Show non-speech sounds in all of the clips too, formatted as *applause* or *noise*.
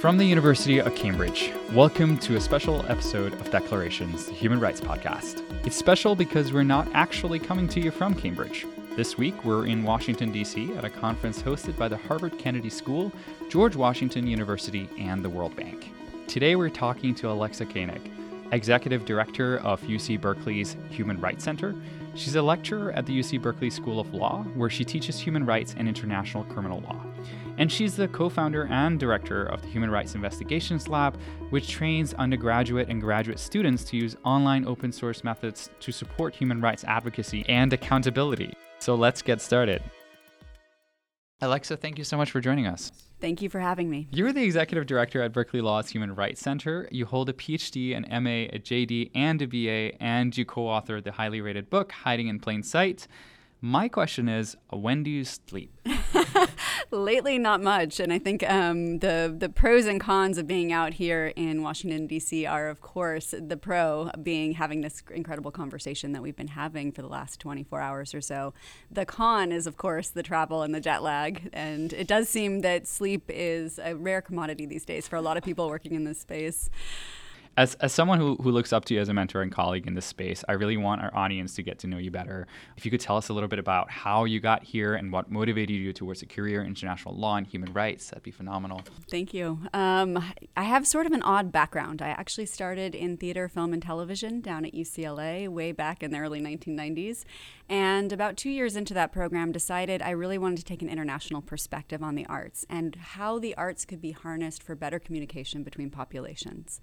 From the University of Cambridge, welcome to a special episode of Declarations, the Human Rights Podcast. It's special because we're not actually coming to you from Cambridge. This week, we're in Washington, D.C. at a conference hosted by the Harvard Kennedy School, George Washington University, and the World Bank. Today, we're talking to Alexa Koenig, Executive Director of UC Berkeley's Human Rights Center. She's a lecturer at the UC Berkeley School of Law, where she teaches human rights and international criminal law. And she's the co founder and director of the Human Rights Investigations Lab, which trains undergraduate and graduate students to use online open source methods to support human rights advocacy and accountability. So let's get started. Alexa, thank you so much for joining us. Thank you for having me. You're the executive director at Berkeley Law's Human Rights Center. You hold a PhD, an MA, a JD, and a BA, and you co authored the highly rated book, Hiding in Plain Sight. My question is when do you sleep? Lately, not much, and I think um, the the pros and cons of being out here in Washington D.C. are, of course, the pro being having this incredible conversation that we've been having for the last 24 hours or so. The con is, of course, the travel and the jet lag, and it does seem that sleep is a rare commodity these days for a lot of people working in this space as, as someone who, who looks up to you as a mentor and colleague in this space, I really want our audience to get to know you better. If you could tell us a little bit about how you got here and what motivated you towards a career in international law and human rights, that'd be phenomenal. Thank you. Um, I have sort of an odd background. I actually started in theater, film, and television down at UCLA way back in the early 1990s. And about two years into that program, decided I really wanted to take an international perspective on the arts and how the arts could be harnessed for better communication between populations.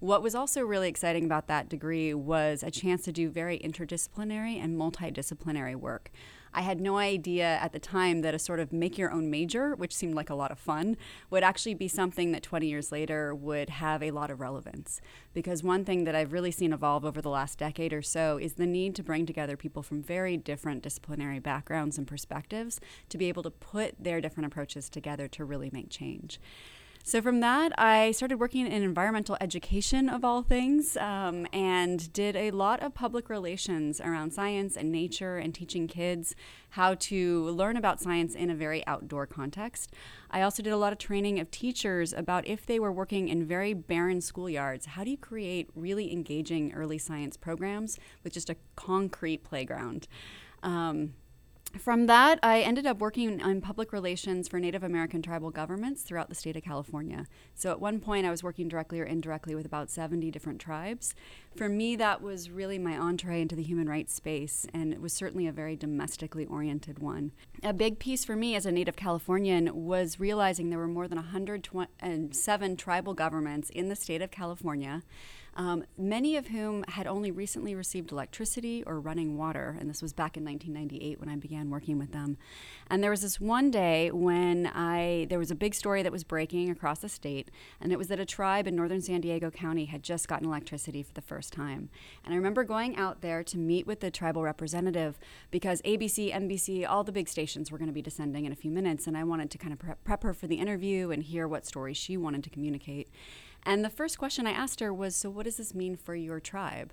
What was also really exciting about that degree was a chance to do very interdisciplinary and multidisciplinary work. I had no idea at the time that a sort of make your own major, which seemed like a lot of fun, would actually be something that 20 years later would have a lot of relevance. Because one thing that I've really seen evolve over the last decade or so is the need to bring together people from very different disciplinary backgrounds and perspectives to be able to put their different approaches together to really make change. So from that, I started working in environmental education of all things um, and did a lot of public relations around science and nature and teaching kids how to learn about science in a very outdoor context. I also did a lot of training of teachers about if they were working in very barren schoolyards, how do you create really engaging early science programs with just a concrete playground? Um, from that, I ended up working on public relations for Native American tribal governments throughout the state of California. So at one point, I was working directly or indirectly with about 70 different tribes. For me, that was really my entree into the human rights space, and it was certainly a very domestically oriented one. A big piece for me as a Native Californian was realizing there were more than 107 tribal governments in the state of California um, many of whom had only recently received electricity or running water. And this was back in 1998 when I began working with them. And there was this one day when I there was a big story that was breaking across the state, and it was that a tribe in northern San Diego County had just gotten electricity for the first time. And I remember going out there to meet with the tribal representative because ABC, NBC, all the big stations were going to be descending in a few minutes, and I wanted to kind of prep her for the interview and hear what story she wanted to communicate. And the first question I asked her was So, what does this mean for your tribe?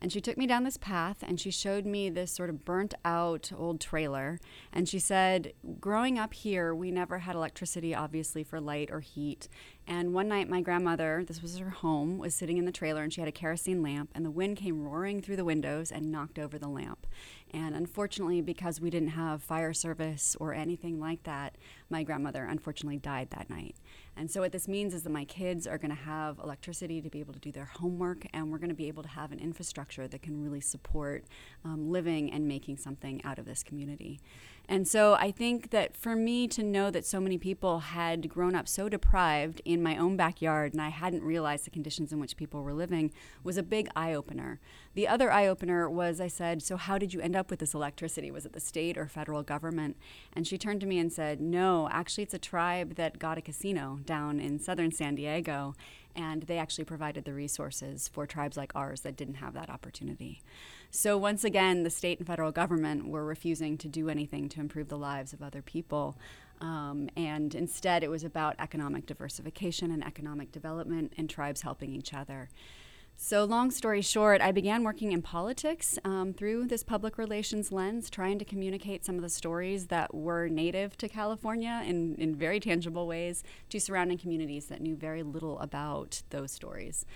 And she took me down this path and she showed me this sort of burnt out old trailer. And she said, Growing up here, we never had electricity, obviously, for light or heat. And one night, my grandmother, this was her home, was sitting in the trailer and she had a kerosene lamp, and the wind came roaring through the windows and knocked over the lamp. And unfortunately, because we didn't have fire service or anything like that, my grandmother unfortunately died that night. And so, what this means is that my kids are going to have electricity to be able to do their homework, and we're going to be able to have an infrastructure that can really support um, living and making something out of this community. And so I think that for me to know that so many people had grown up so deprived in my own backyard and I hadn't realized the conditions in which people were living was a big eye opener. The other eye opener was I said, So how did you end up with this electricity? Was it the state or federal government? And she turned to me and said, No, actually, it's a tribe that got a casino down in southern San Diego and they actually provided the resources for tribes like ours that didn't have that opportunity. So, once again, the state and federal government were refusing to do anything to improve the lives of other people. Um, and instead, it was about economic diversification and economic development and tribes helping each other. So, long story short, I began working in politics um, through this public relations lens, trying to communicate some of the stories that were native to California in, in very tangible ways to surrounding communities that knew very little about those stories.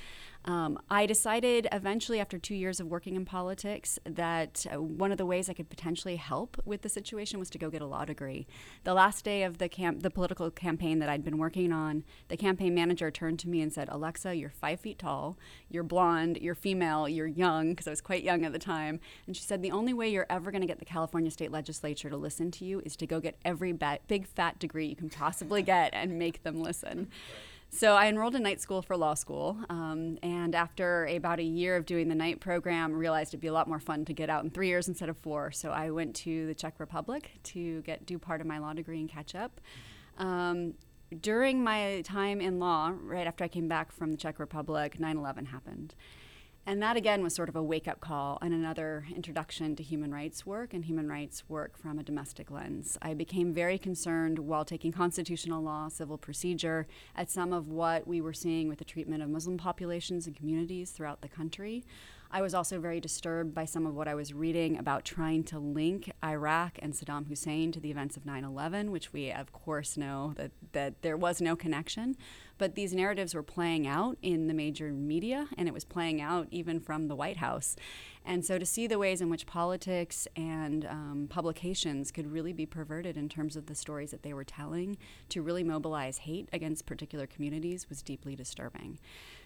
Um, I decided eventually, after two years of working in politics, that uh, one of the ways I could potentially help with the situation was to go get a law degree. The last day of the camp, the political campaign that I'd been working on, the campaign manager turned to me and said, "Alexa, you're five feet tall, you're blonde, you're female, you're young," because I was quite young at the time. And she said, "The only way you're ever going to get the California State Legislature to listen to you is to go get every ba- big fat degree you can possibly get and make them listen." So I enrolled in night school for law school, um, and after about a year of doing the night program, realized it'd be a lot more fun to get out in three years instead of four. So I went to the Czech Republic to get do part of my law degree and catch up. Um, during my time in law, right after I came back from the Czech Republic, 9/11 happened. And that again was sort of a wake up call and another introduction to human rights work and human rights work from a domestic lens. I became very concerned while taking constitutional law, civil procedure, at some of what we were seeing with the treatment of Muslim populations and communities throughout the country. I was also very disturbed by some of what I was reading about trying to link Iraq and Saddam Hussein to the events of 9 11, which we, of course, know that, that there was no connection. But these narratives were playing out in the major media, and it was playing out even from the White House. And so to see the ways in which politics and um, publications could really be perverted in terms of the stories that they were telling to really mobilize hate against particular communities was deeply disturbing.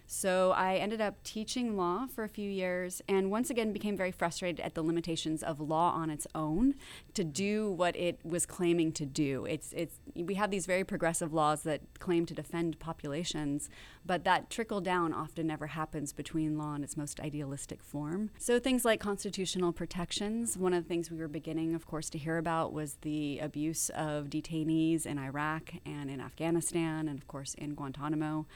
So I ended up teaching law for a few years and once again became very frustrated at the limitations of law on its own to do what it was claiming to do. It's, it's, we have these very progressive laws that claim to defend populations, but that trickle down often never happens between law in its most idealistic form. So things like constitutional protections, one of the things we were beginning, of course, to hear about was the abuse of detainees in Iraq and in Afghanistan and, of course, in Guantanamo.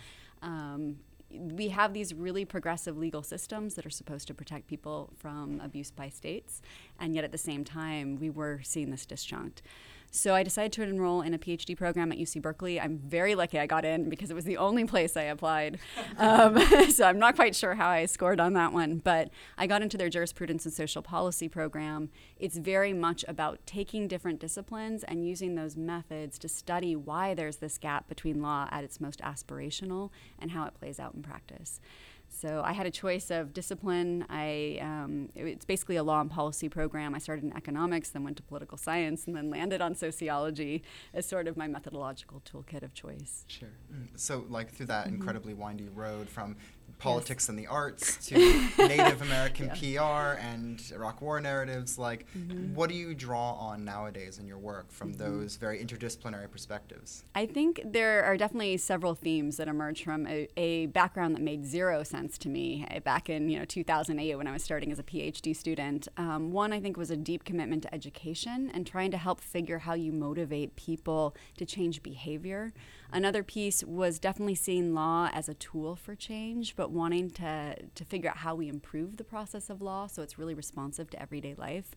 Um, we have these really progressive legal systems that are supposed to protect people from abuse by states, and yet at the same time, we were seeing this disjunct. So I decided to enroll in a PhD program at UC Berkeley. I'm very lucky I got in because it was the only place I applied. *laughs* Um, *laughs* so I'm not quite sure how I scored on that one, but I got into their jurisprudence and social policy program. It's very much about taking different disciplines and using those methods to study why there's this gap between law at its most aspirational and how it plays out in practice. So I had a choice of discipline. I um, it's basically a law and policy program. I started in economics, then went to political science, and then landed on sociology as sort of my methodological toolkit of choice. Sure. So like through that mm-hmm. incredibly windy road from politics yes. and the arts *laughs* to Native American yeah. PR and Iraq War narratives. Like, mm-hmm. what do you draw on nowadays in your work from mm-hmm. those very interdisciplinary perspectives? I think there are definitely several themes that emerge from a, a background that made zero sense to me eh, back in you know 2008 when I was starting as a PhD student. Um, one, I think, was a deep commitment to education and trying to help figure how you motivate people to change behavior. Another piece was definitely seeing law as a tool for change, but wanting to, to figure out how we improve the process of law so it's really responsive to everyday life.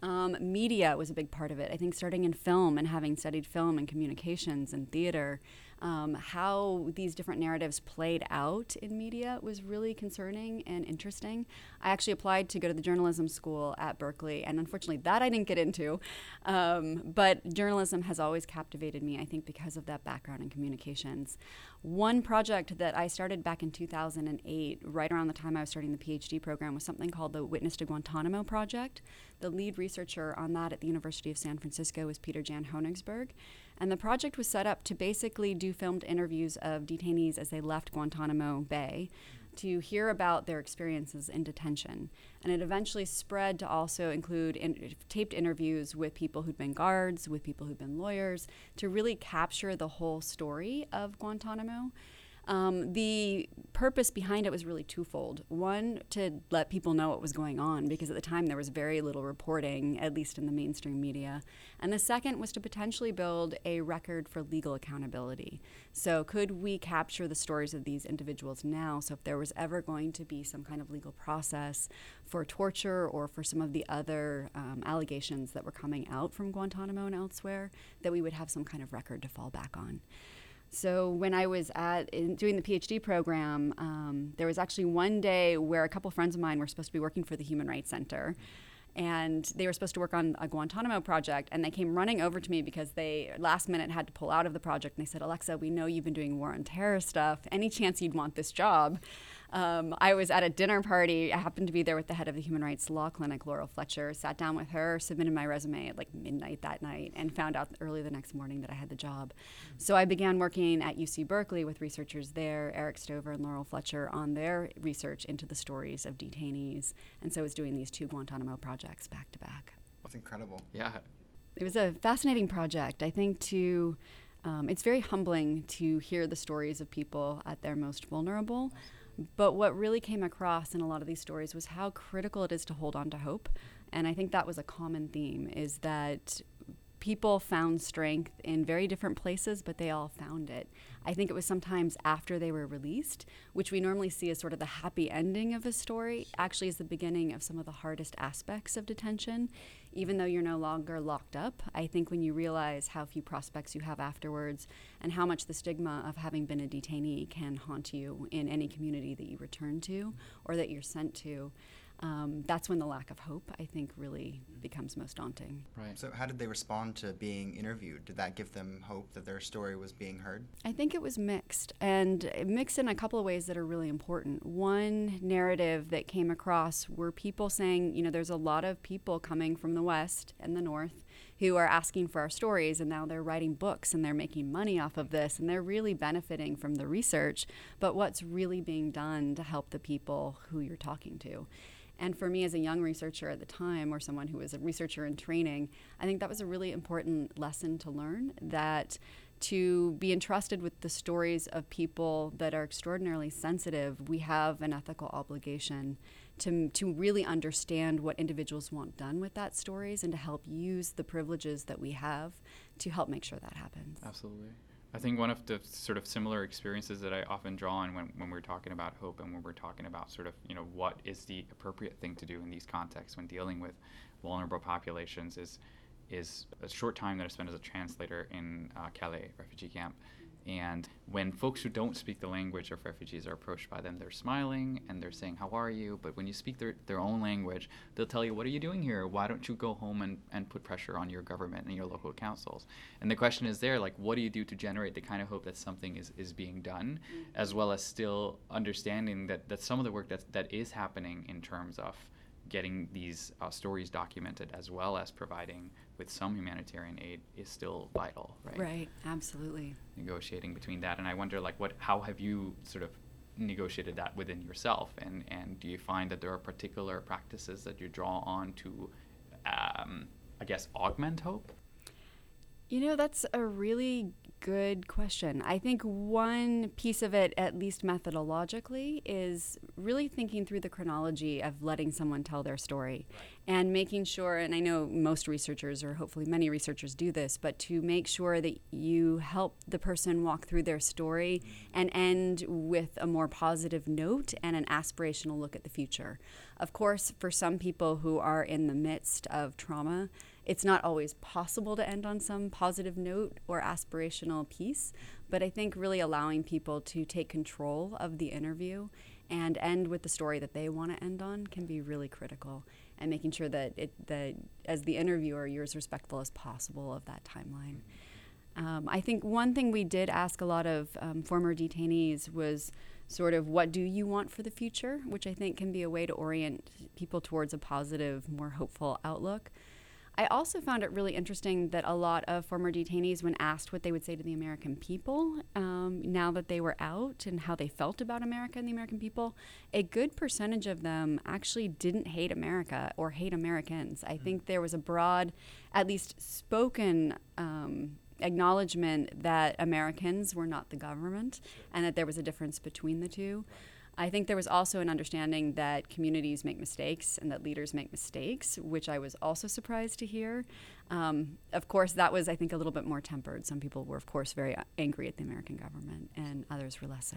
Um, media was a big part of it. I think starting in film and having studied film and communications and theater, um, how these different narratives played out in media was really concerning and interesting. I actually applied to go to the journalism school at Berkeley, and unfortunately, that I didn't get into. Um, but journalism has always captivated me, I think, because of that background in communications. One project that I started back in 2008, right around the time I was starting the PhD program, was something called the Witness to Guantanamo Project. The lead researcher on that at the University of San Francisco was Peter Jan Honigsberg. And the project was set up to basically do filmed interviews of detainees as they left Guantanamo Bay to hear about their experiences in detention. And it eventually spread to also include in, taped interviews with people who'd been guards, with people who'd been lawyers, to really capture the whole story of Guantanamo. Um, the purpose behind it was really twofold. One, to let people know what was going on, because at the time there was very little reporting, at least in the mainstream media. And the second was to potentially build a record for legal accountability. So, could we capture the stories of these individuals now? So, if there was ever going to be some kind of legal process for torture or for some of the other um, allegations that were coming out from Guantanamo and elsewhere, that we would have some kind of record to fall back on. So when I was at doing the PhD program, um, there was actually one day where a couple friends of mine were supposed to be working for the Human Rights Center. And they were supposed to work on a Guantanamo project, and they came running over to me because they last minute had to pull out of the project. And they said, Alexa, we know you've been doing war on terror stuff. Any chance you'd want this job? Um, I was at a dinner party. I happened to be there with the head of the Human Rights Law Clinic, Laurel Fletcher. Sat down with her, submitted my resume at like midnight that night, and found out early the next morning that I had the job. So I began working at UC Berkeley with researchers there, Eric Stover and Laurel Fletcher, on their research into the stories of detainees. And so I was doing these two Guantanamo projects back to back. That's incredible. Yeah. It was a fascinating project. I think to um, it's very humbling to hear the stories of people at their most vulnerable. But what really came across in a lot of these stories was how critical it is to hold on to hope. And I think that was a common theme is that people found strength in very different places, but they all found it. I think it was sometimes after they were released, which we normally see as sort of the happy ending of a story, actually is the beginning of some of the hardest aspects of detention. Even though you're no longer locked up, I think when you realize how few prospects you have afterwards and how much the stigma of having been a detainee can haunt you in any community that you return to or that you're sent to, um, that's when the lack of hope, I think, really becomes most daunting. Right. So, how did they respond to being interviewed? Did that give them hope that their story was being heard? I think it was mixed, and mixed in a couple of ways that are really important. One narrative that came across were people saying, you know, there's a lot of people coming from the West and the North who are asking for our stories, and now they're writing books and they're making money off of this, and they're really benefiting from the research. But what's really being done to help the people who you're talking to? And for me, as a young researcher at the time, or someone who was a researcher in training, I think that was a really important lesson to learn that to be entrusted with the stories of people that are extraordinarily sensitive, we have an ethical obligation to, to really understand what individuals want done with that stories and to help use the privileges that we have to help make sure that happens. Absolutely. I think one of the sort of similar experiences that I often draw on when, when we're talking about hope and when we're talking about sort of, you know, what is the appropriate thing to do in these contexts when dealing with vulnerable populations is is a short time that I spent as a translator in uh, Calais refugee camp. And when folks who don't speak the language of refugees are approached by them, they're smiling and they're saying, How are you? But when you speak their, their own language, they'll tell you, What are you doing here? Why don't you go home and, and put pressure on your government and your local councils? And the question is there, like, what do you do to generate the kind of hope that something is, is being done, mm-hmm. as well as still understanding that, that some of the work that, that is happening in terms of getting these uh, stories documented as well as providing with some humanitarian aid is still vital, right? Right, absolutely. Negotiating between that, and I wonder, like, what, how have you sort of negotiated that within yourself, and and do you find that there are particular practices that you draw on to, um, I guess, augment hope? You know, that's a really good question. I think one piece of it, at least methodologically, is really thinking through the chronology of letting someone tell their story and making sure, and I know most researchers, or hopefully many researchers, do this, but to make sure that you help the person walk through their story mm-hmm. and end with a more positive note and an aspirational look at the future. Of course, for some people who are in the midst of trauma, it's not always possible to end on some positive note or aspirational piece, but I think really allowing people to take control of the interview and end with the story that they want to end on can be really critical and making sure that it that as the interviewer you're as respectful as possible of that timeline. Um, I think one thing we did ask a lot of um, former detainees was sort of what do you want for the future, which I think can be a way to orient people towards a positive, more hopeful outlook. I also found it really interesting that a lot of former detainees, when asked what they would say to the American people um, now that they were out and how they felt about America and the American people, a good percentage of them actually didn't hate America or hate Americans. I think there was a broad, at least spoken, um, acknowledgement that Americans were not the government and that there was a difference between the two. I think there was also an understanding that communities make mistakes and that leaders make mistakes, which I was also surprised to hear. Um, of course, that was, I think, a little bit more tempered. Some people were, of course, very angry at the American government, and others were less so.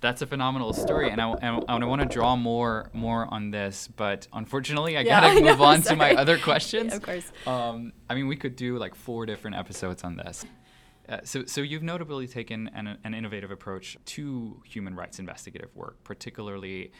That's a phenomenal story, and I, and I want to draw more more on this, but unfortunately, I yeah, gotta *laughs* I move know, on sorry. to my other questions. *laughs* Yeah, of course. Um, I mean, we could do like four different episodes on this. Uh, so, so you've notably taken an, an innovative approach to human rights investigative work, particularly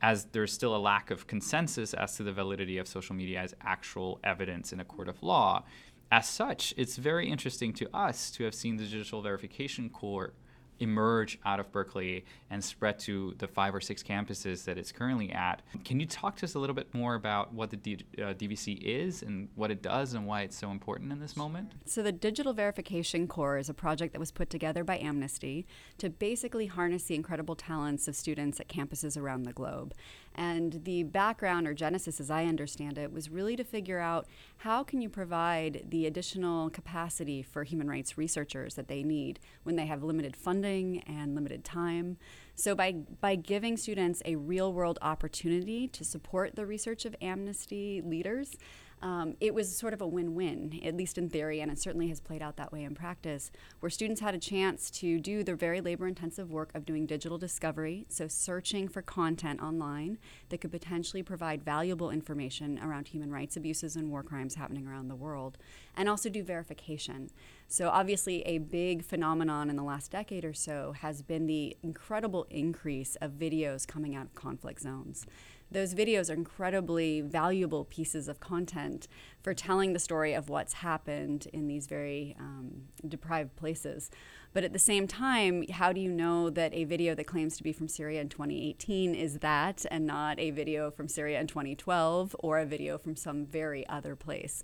as there's still a lack of consensus as to the validity of social media as actual evidence in a court of law. As such, it's very interesting to us to have seen the Digital Verification Corps emerge out of Berkeley and spread to the five or six campuses that it's currently at. Can you talk to us a little bit more about what the D- uh, DVC is and what it does and why it's so important in this moment? So, the Digital Verification Corps is a project that was put together by Amnesty to basically harness the incredible talents of students at campuses around the globe. And the background or genesis, as I understand it, was really to figure out how can you provide the additional capacity for human rights researchers that they need when they have limited funding and limited time. So by by giving students a real world opportunity to support the research of Amnesty leaders, um, it was sort of a win win, at least in theory, and it certainly has played out that way in practice, where students had a chance to do the very labor intensive work of doing digital discovery, so searching for content online that could potentially provide valuable information around human rights abuses and war crimes happening around the world, and also do verification. So, obviously, a big phenomenon in the last decade or so has been the incredible increase of videos coming out of conflict zones those videos are incredibly valuable pieces of content for telling the story of what's happened in these very um, deprived places. But at the same time, how do you know that a video that claims to be from Syria in 2018 is that and not a video from Syria in 2012 or a video from some very other place?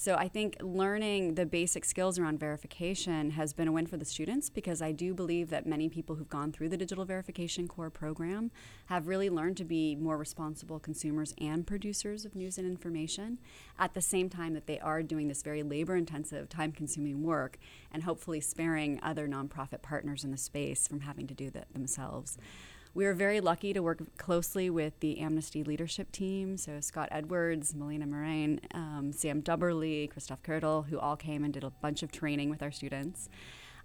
So I think learning the basic skills around verification has been a win for the students because I do believe that many people who've gone through the Digital Verification Corps program have really learned to be more responsible consumers and producers of news and information at the same time that they are doing this very labor intensive, time consuming work and hopefully sparing other nonprofit partners in the space from having to do that themselves. We were very lucky to work closely with the Amnesty leadership team. So Scott Edwards, Milena Marin, um, Sam Dubberley, Christoph Koettl, who all came and did a bunch of training with our students.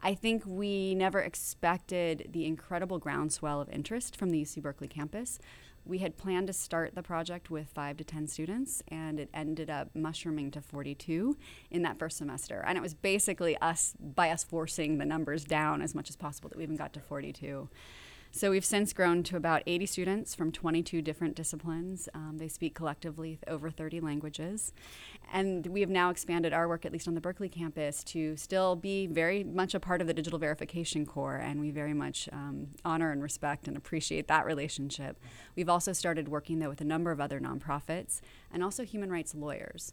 I think we never expected the incredible groundswell of interest from the UC Berkeley campus. We had planned to start the project with five to 10 students, and it ended up mushrooming to 42 in that first semester. And it was basically us, by us forcing the numbers down as much as possible, that we even got to 42. So we've since grown to about 80 students from 22 different disciplines. Um, they speak collectively over 30 languages. And we have now expanded our work, at least on the Berkeley campus, to still be very much a part of the Digital Verification Corps. And we very much um, honor and respect and appreciate that relationship. We've also started working, though, with a number of other nonprofits and also human rights lawyers.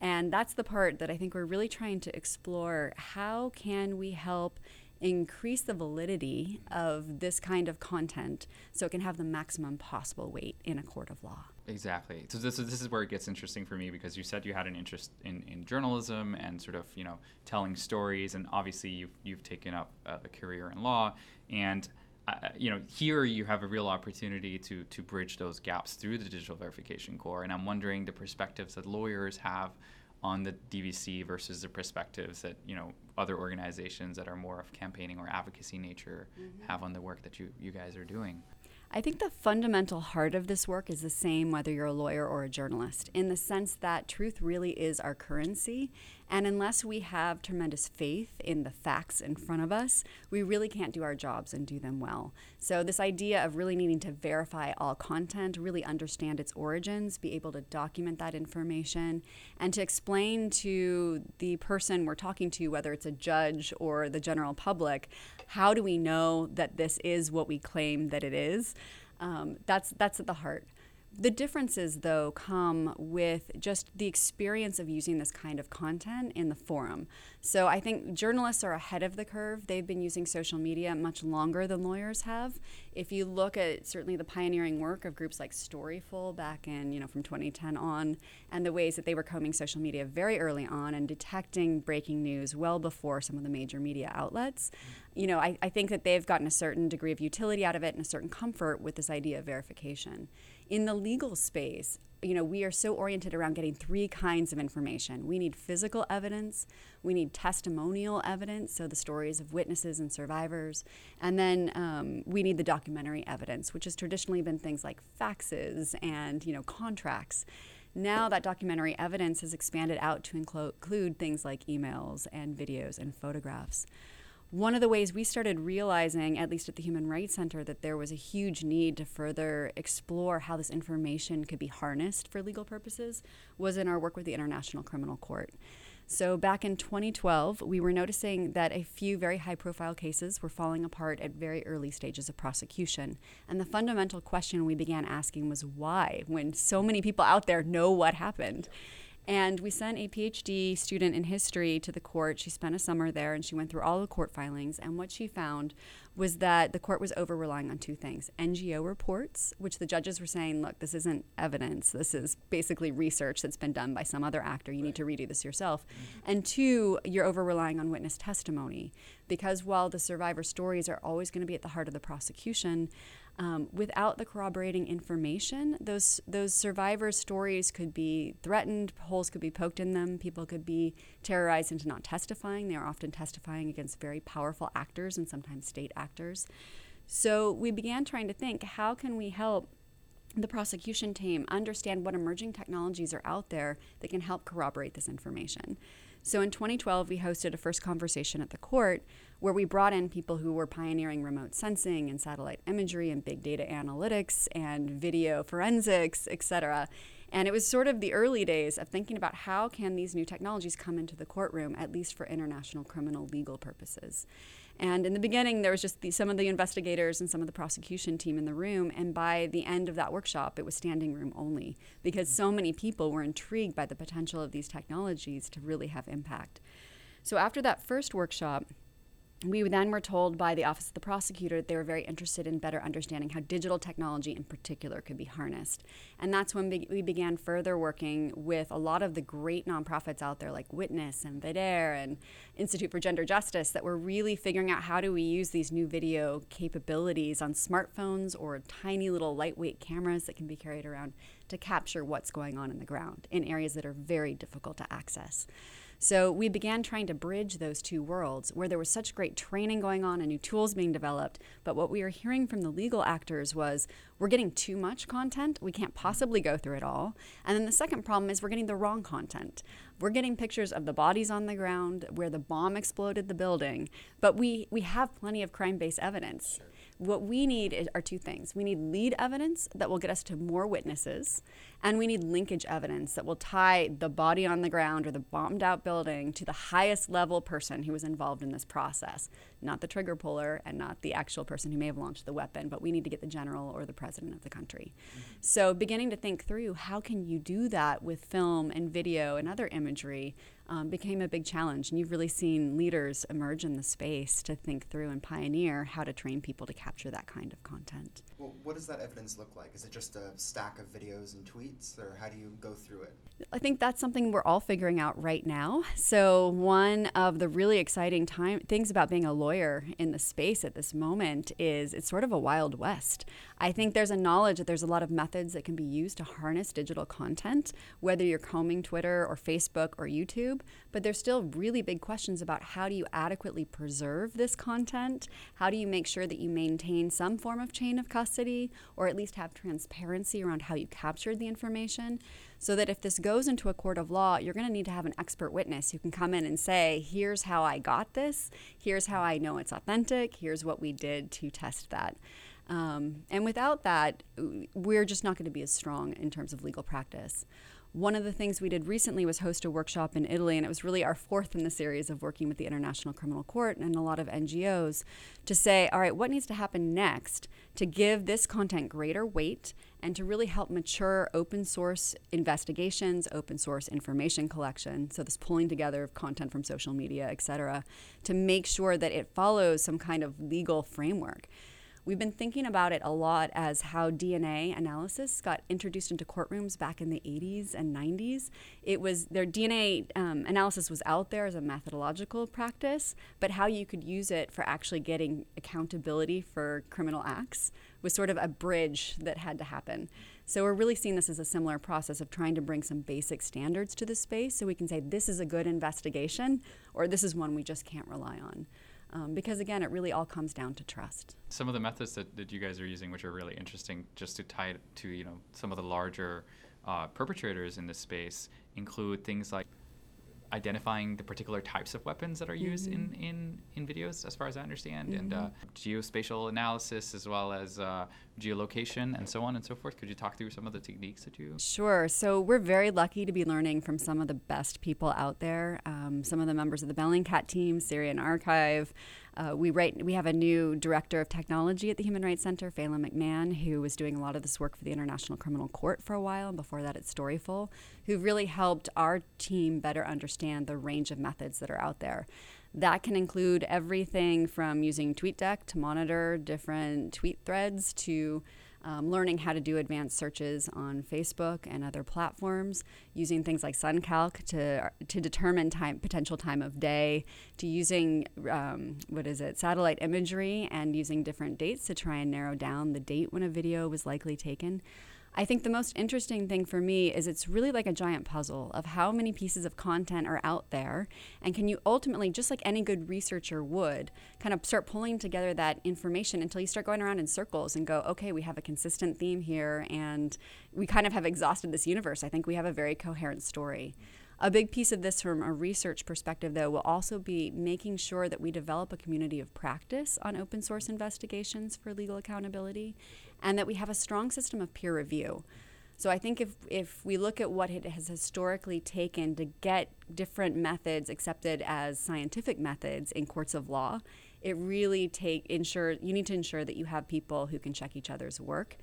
And that's the part that I think we're really trying to explore. How can we help increase the validity of this kind of content so it can have the maximum possible weight in a court of law. Exactly. So this is, this is where it gets interesting for me because you said you had an interest in, in journalism and sort of you know telling stories, and obviously you've you've taken up uh, a career in law, and uh, you know here you have a real opportunity to to bridge those gaps through the digital verification corps, and I'm wondering the perspectives that lawyers have on the DVC versus the perspectives that you know other organizations that are more of campaigning or advocacy nature mm-hmm. have on the work that you you guys are doing. I think the fundamental heart of this work is the same whether you're a lawyer or a journalist, in the sense that truth really is our currency. And unless we have tremendous faith in the facts in front of us, we really can't do our jobs and do them well. So, this idea of really needing to verify all content, really understand its origins, be able to document that information, and to explain to the person we're talking to, whether it's a judge or the general public, how do we know that this is what we claim that it is? Um, that's that's at the heart. The differences, though, come with just the experience of using this kind of content in the forum. So I think journalists are ahead of the curve. They've been using social media much longer than lawyers have. If you look at certainly the pioneering work of groups like Storyful back in, you know, from 2010 on, and the ways that they were combing social media very early on and detecting breaking news well before some of the major media outlets, you know, I, I think that they've gotten a certain degree of utility out of it and a certain comfort with this idea of verification. In the legal space, you know, we are so oriented around getting three kinds of information. We need physical evidence, we need testimonial evidence, so the stories of witnesses and survivors, and then um, we need the documentary evidence, which has traditionally been things like faxes and you know contracts. Now that documentary evidence has expanded out to include things like emails and videos and photographs. One of the ways we started realizing, at least at the Human Rights Center, that there was a huge need to further explore how this information could be harnessed for legal purposes was in our work with the International Criminal Court. So, back in 2012, we were noticing that a few very high profile cases were falling apart at very early stages of prosecution. And the fundamental question we began asking was why, when so many people out there know what happened? And we sent a PhD student in history to the court. She spent a summer there and she went through all the court filings. And what she found was that the court was over relying on two things NGO reports, which the judges were saying, look, this isn't evidence. This is basically research that's been done by some other actor. You right. need to redo this yourself. Mm-hmm. And two, you're over relying on witness testimony. Because while the survivor stories are always going to be at the heart of the prosecution, um, without the corroborating information, those those survivors' stories could be threatened, holes could be poked in them, people could be terrorized into not testifying. They are often testifying against very powerful actors and sometimes state actors. So we began trying to think how can we help the prosecution team understand what emerging technologies are out there that can help corroborate this information. So in 2012, we hosted a first conversation at the court where we brought in people who were pioneering remote sensing and satellite imagery and big data analytics and video forensics, et cetera. And it was sort of the early days of thinking about how can these new technologies come into the courtroom, at least for international criminal legal purposes. And in the beginning, there was just the, some of the investigators and some of the prosecution team in the room. And by the end of that workshop, it was standing room only because so many people were intrigued by the potential of these technologies to really have impact. So after that first workshop, we then were told by the Office of the Prosecutor that they were very interested in better understanding how digital technology in particular could be harnessed. And that's when we began further working with a lot of the great nonprofits out there like Witness and Videre and Institute for Gender Justice that were really figuring out how do we use these new video capabilities on smartphones or tiny little lightweight cameras that can be carried around to capture what's going on in the ground in areas that are very difficult to access. So we began trying to bridge those two worlds where there was such great training going on and new tools being developed. But what we were hearing from the legal actors was we're getting too much content. We can't possibly go through it all. And then the second problem is we're getting the wrong content. We're getting pictures of the bodies on the ground where the bomb exploded the building, but we, we have plenty of crime based evidence. Sure. What we need is, are two things. We need lead evidence that will get us to more witnesses, and we need linkage evidence that will tie the body on the ground or the bombed out building to the highest level person who was involved in this process, not the trigger puller and not the actual person who may have launched the weapon, but we need to get the general or the president of the country. Mm-hmm. So, beginning to think through how can you do that with film and video and other imagery um, became a big challenge. And you've really seen leaders emerge in the space to think through and pioneer how to train people to capture that kind of content. Well, what does that evidence look like? Is it just a stack of videos and tweets, or how do you go through it? I think that's something we're all figuring out right now. So, one of the really exciting time things about being a lawyer in the space at this moment is it's sort of a wild west. I think there's a knowledge that there's a lot of methods that can be used to harness digital content, whether you're combing Twitter or Facebook or YouTube, but there's still really big questions about how do you adequately preserve this content? How do you make sure that you maintain some form of chain of custody or at least have transparency around how you captured the information? So that if this goes into a court of law, you're going to need to have an expert witness who can come in and say, here's how I got this, here's how I know it's authentic, here's what we did to test that. Um, and without that, we're just not going to be as strong in terms of legal practice. One of the things we did recently was host a workshop in Italy, and it was really our fourth in the series of working with the International Criminal Court and a lot of NGOs to say, all right, what needs to happen next to give this content greater weight and to really help mature open source investigations, open source information collection, so this pulling together of content from social media, et cetera, to make sure that it follows some kind of legal framework. We've been thinking about it a lot as how DNA analysis got introduced into courtrooms back in the 80s and 90s. It was their DNA um, analysis was out there as a methodological practice, but how you could use it for actually getting accountability for criminal acts was sort of a bridge that had to happen. So we're really seeing this as a similar process of trying to bring some basic standards to the space so we can say this is a good investigation or this is one we just can't rely on. Um, because again, it really all comes down to trust. Some of the methods that, that you guys are using, which are really interesting, just to tie it to you know some of the larger uh, perpetrators in this space include things like identifying the particular types of weapons that are used mm-hmm. in, in, in videos, as far as I understand, mm-hmm. and uh, mm-hmm. geospatial analysis as well as uh, geolocation and so on and so forth. Could you talk through some of the techniques that you? Sure. So we're very lucky to be learning from some of the best people out there. Um, some of the members of the Bellingcat team, Syrian Archive. Uh, we write. We have a new director of technology at the Human Rights Center, Félim McMahon, who was doing a lot of this work for the International Criminal Court for a while, and before that at Storyful, who really helped our team better understand the range of methods that are out there. That can include everything from using TweetDeck to monitor different tweet threads to um, learning how to do advanced searches on Facebook and other platforms, using things like SunCalc to to determine time potential time of day, to using um, what is it satellite imagery and using different dates to try and narrow down the date when a video was likely taken. I think the most interesting thing for me is it's really like a giant puzzle of how many pieces of content are out there. And can you ultimately, just like any good researcher would, kind of start pulling together that information until you start going around in circles and go, okay, we have a consistent theme here and we kind of have exhausted this universe. I think we have a very coherent story. A big piece of this from a research perspective, though, will also be making sure that we develop a community of practice on open source investigations for legal accountability and that we have a strong system of peer review. So I think if, if we look at what it has historically taken to get different methods accepted as scientific methods in courts of law, it really take ensure you need to ensure that you have people who can check each other's work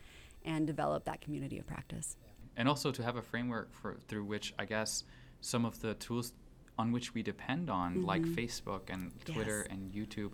and develop that community of practice. And also to have a framework for through which I guess some of the tools on which we depend on, mm-hmm. like Facebook and Twitter yes. and YouTube,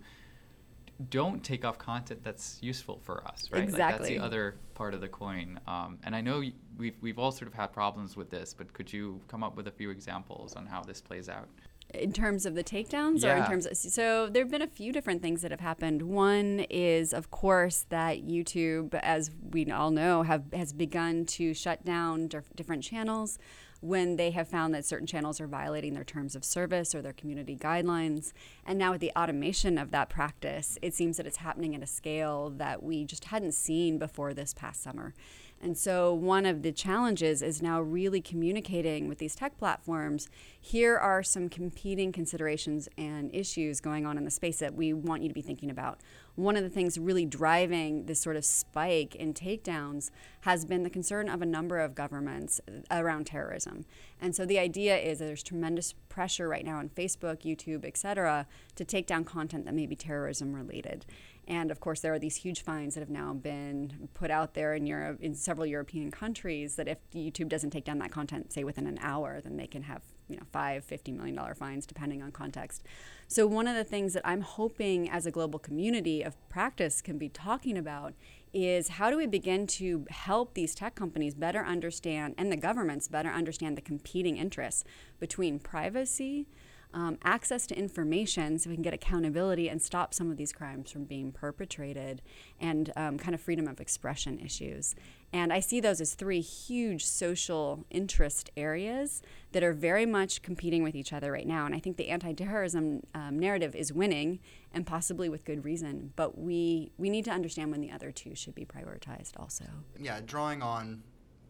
don't take off content that's useful for us, right? Exactly. Like that's the other part of the coin. Um, and I know we've we've all sort of had problems with this, but could you come up with a few examples on how this plays out? in terms of the takedowns yeah. or in terms of so there have been a few different things that have happened one is of course that youtube as we all know have has begun to shut down different channels when they have found that certain channels are violating their terms of service or their community guidelines. And now, with the automation of that practice, it seems that it's happening at a scale that we just hadn't seen before this past summer. And so, one of the challenges is now really communicating with these tech platforms. Here are some competing considerations and issues going on in the space that we want you to be thinking about one of the things really driving this sort of spike in takedowns has been the concern of a number of governments around terrorism. And so the idea is that there's tremendous pressure right now on Facebook, YouTube, et cetera, to take down content that may be terrorism related. And of course, there are these huge fines that have now been put out there in Europe, in several European countries, that if YouTube doesn't take down that content, say within an hour, then they can have you know five, fifty million dollar fines depending on context. So one of the things that I'm hoping as a global community of practice can be talking about is how do we begin to help these tech companies better understand and the governments better understand the competing interests between privacy um, access to information so we can get accountability and stop some of these crimes from being perpetrated and um, kind of freedom of expression issues. And I see those as three huge social interest areas that are very much competing with each other right now. And I think the anti-terrorism um, narrative is winning, and possibly with good reason. But we we need to understand when the other two should be prioritized also. Yeah, drawing on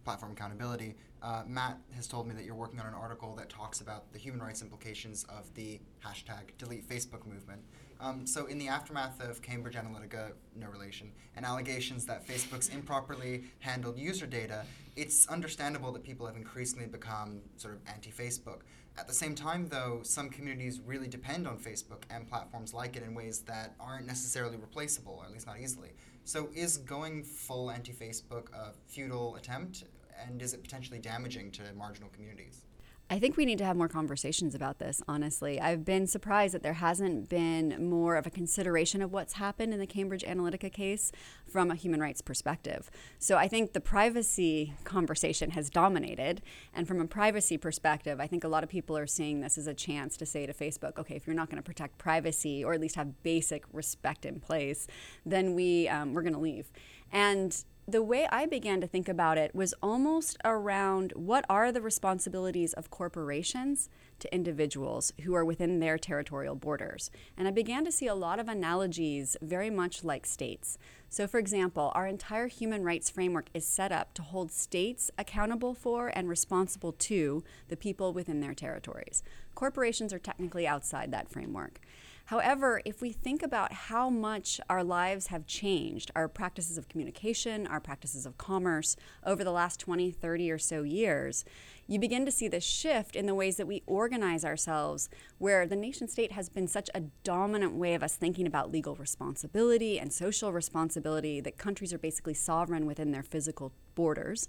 platform accountability, uh, Matt has told me that you're working on an article that talks about the human rights implications of the hashtag delete Facebook movement. Um, so, in the aftermath of Cambridge Analytica, no relation, and allegations that Facebook's improperly handled user data, it's understandable that people have increasingly become sort of anti Facebook. At the same time, though, some communities really depend on Facebook and platforms like it in ways that aren't necessarily replaceable, or at least not easily. So, is going full anti Facebook a futile attempt? and is it potentially damaging to marginal communities? I think we need to have more conversations about this, honestly. I've been surprised that there hasn't been more of a consideration of what's happened in the Cambridge Analytica case from a human rights perspective. So I think the privacy conversation has dominated. And from a privacy perspective, I think a lot of people are seeing this as a chance to say to Facebook, okay, if you're not going to protect privacy or at least have basic respect in place, then we, um, we're going to leave. And the way I began to think about it was almost around what are the responsibilities of corporations to individuals who are within their territorial borders. And I began to see a lot of analogies very much like states. So, for example, our entire human rights framework is set up to hold states accountable for and responsible to the people within their territories. Corporations are technically outside that framework. However, if we think about how much our lives have changed, our practices of communication, our practices of commerce over the last 20, 30 or so years, you begin to see this shift in the ways that we organize ourselves, where the nation state has been such a dominant way of us thinking about legal responsibility and social responsibility that countries are basically sovereign within their physical borders.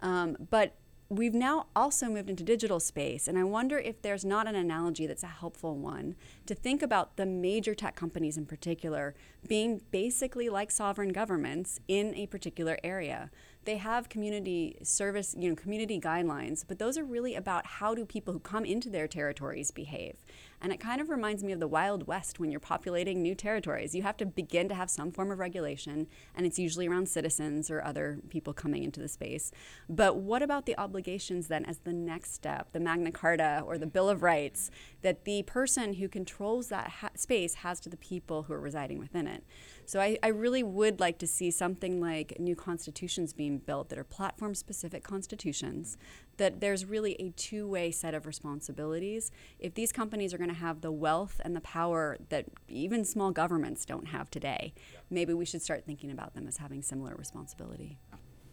Um, but we've now also moved into digital space, and I wonder if there's not an analogy that's a helpful one to think about the major tech companies in particular being basically like sovereign governments in a particular area they have community service, you know, community guidelines, but those are really about how do people who come into their territories behave. And it kind of reminds me of the Wild West when you're populating new territories. You have to begin to have some form of regulation, and it's usually around citizens or other people coming into the space. But what about the obligations then as the next step, the Magna Carta or the Bill of Rights, that the person who controls that ha- space has to the people who are residing within it? So I, I really would like to see something like new constitutions being built that are platform specific constitutions, that there's really a two way set of responsibilities. If these companies are going to have the wealth and the power that even small governments don't have today, maybe we should start thinking about them as having similar responsibility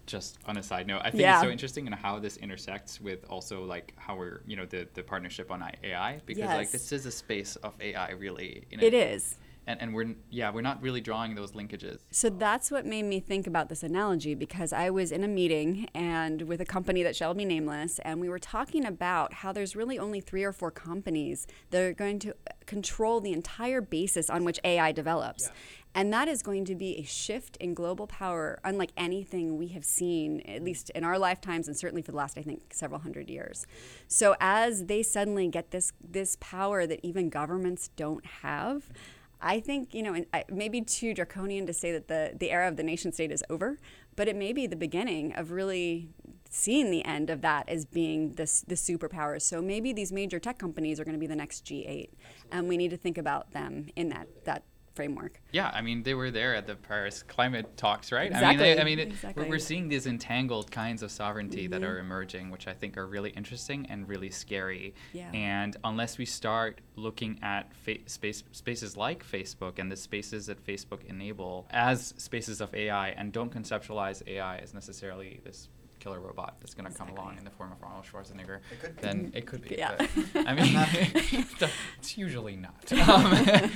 just on a side note, I think yeah. it's so interesting and how this intersects with also like how we're you know the the partnership on AI because yes. like this is a space of AI really. You know, it is and, and we're yeah we're not really drawing those linkages so that's what made me think about this analogy because i was in a meeting and with a company that shall be nameless and we were talking about how there's really only three or four companies that are going to control the entire basis on which ai develops yeah. And that is going to be a shift in global power, unlike anything we have seen, at least in our lifetimes, and certainly for the last, I think, several hundred years. So as they suddenly get this this power that even governments don't have, I think, you know, maybe too draconian to say that the, the era of the nation state is over, but it may be the beginning of really seeing the end of that as being this the superpowers. So maybe these major tech companies are going to be the next G8, Absolutely. and we need to think about them in that that framework. Yeah, I mean, they were there at the Paris climate talks, right? Exactly. I mean, I mean, it, exactly. we're seeing these entangled kinds of sovereignty mm-hmm. that are emerging, which I think are really interesting and really scary. Yeah. And unless we start looking at fa- space spaces like Facebook and the spaces that Facebook enable as spaces of AI, and don't conceptualize AI as necessarily this killer robot that's going to exactly. come along in the form of Arnold Schwarzenegger, it then *laughs* it could be. Yeah. But, I *laughs* mean, *laughs* it's usually not. Um,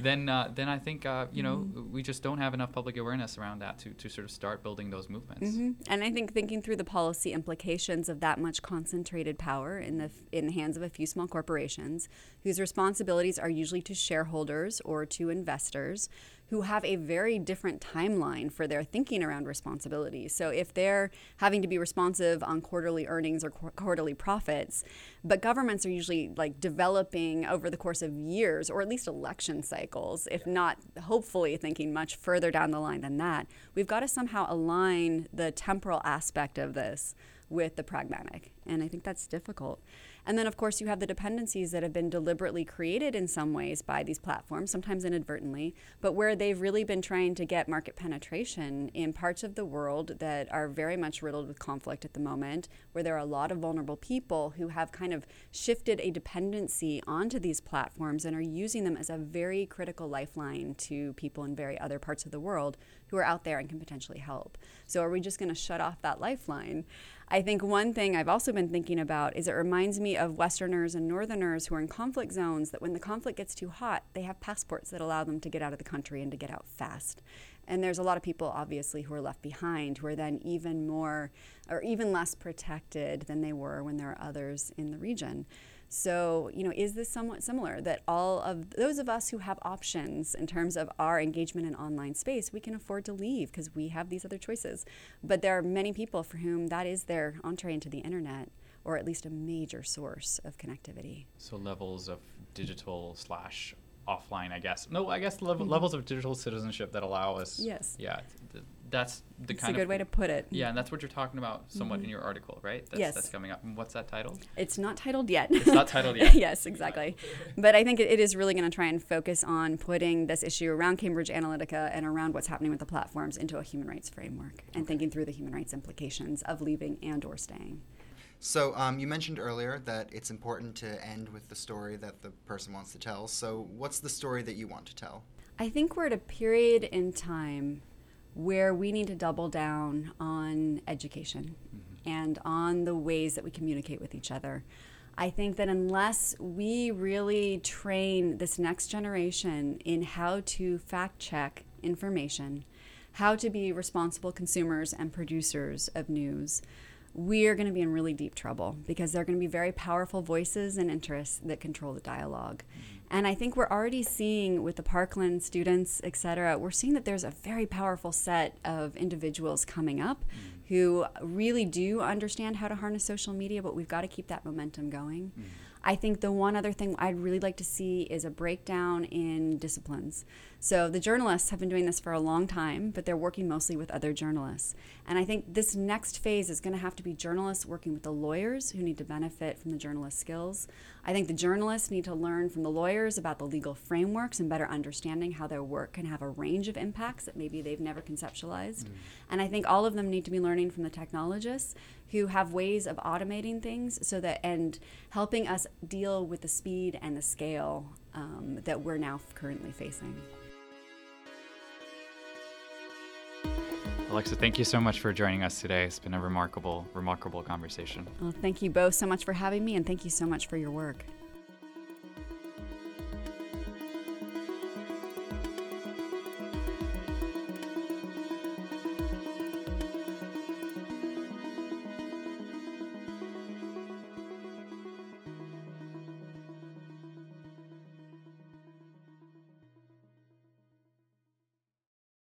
then, uh, then I think uh, you know mm-hmm. we just don't have enough public awareness around that to, to sort of start building those movements. Mm-hmm. And I think thinking through the policy implications of that much concentrated power in the in the hands of a few small corporations, whose responsibilities are usually to shareholders or to investors who have a very different timeline for their thinking around responsibility. So if they're having to be responsive on quarterly earnings or qu- quarterly profits, but governments are usually like developing over the course of years or at least election cycles, if not hopefully thinking much further down the line than that, we've got to somehow align the temporal aspect of this with the pragmatic. And I think that's difficult. And then, of course, you have the dependencies that have been deliberately created in some ways by these platforms, sometimes inadvertently, but where they've really been trying to get market penetration in parts of the world that are very much riddled with conflict at the moment, where there are a lot of vulnerable people who have kind of shifted a dependency onto these platforms and are using them as a very critical lifeline to people in very other parts of the world who are out there and can potentially help. So, are we just going to shut off that lifeline? I think one thing I've also been thinking about is it reminds me of Westerners and Northerners who are in conflict zones that when the conflict gets too hot, they have passports that allow them to get out of the country and to get out fast. And there's a lot of people, obviously, who are left behind who are then even more or even less protected than they were when there are others in the region. So, you know, is this somewhat similar that all of those of us who have options in terms of our engagement in online space, we can afford to leave because we have these other choices. But there are many people for whom that is their entree into the internet or at least a major source of connectivity. So, levels of digital slash offline, I guess. No, I guess level, mm-hmm. levels of digital citizenship that allow us. Yes. Yeah. Th- that's the It's kind a good of way to put it. yeah, and that's what you're talking about somewhat in your article, right? That's, Yes. that's coming up. And what's that titled? It's not titled yet. It's not titled yet. *laughs* yes, exactly. But I think it, it is really going to try and focus on putting this issue around Cambridge Analytica and around what's happening with the platforms into a human rights framework and thinking through the human rights implications of leaving and or staying. So um, you mentioned earlier that it's important to end with the story that the person wants to tell. So what's the story that you want to tell? I think we're at a period in time where we need to double down on education mm-hmm. and on the ways that we communicate with each other. I think that unless we really train this next generation in how to fact check information, how to be responsible consumers and producers of news, we are going to be in really deep trouble because there are going to be very powerful voices and interests that control the dialogue. Mm-hmm. And I think we're already seeing with the Parkland students, et cetera, we're seeing that there's a very powerful set of individuals coming up mm. who really do understand how to harness social media, but we've got to keep that momentum going. Mm. I think the one other thing I'd really like to see is a breakdown in disciplines. So the journalists have been doing this for a long time, but they're working mostly with other journalists. And I think this next phase is going to have to be journalists working with the lawyers who need to benefit from the journalist skills. I think the journalists need to learn from the lawyers about the legal frameworks and better understanding how their work can have a range of impacts that maybe they've never conceptualized. Mm. And I think all of them need to be learning from the technologists who have ways of automating things so that and helping us deal with the speed and the scale um, that we're now currently facing. Alexa, thank you so much for joining us today. It's been a remarkable, remarkable conversation. Well, thank you both so much for having me, and thank you so much for your work.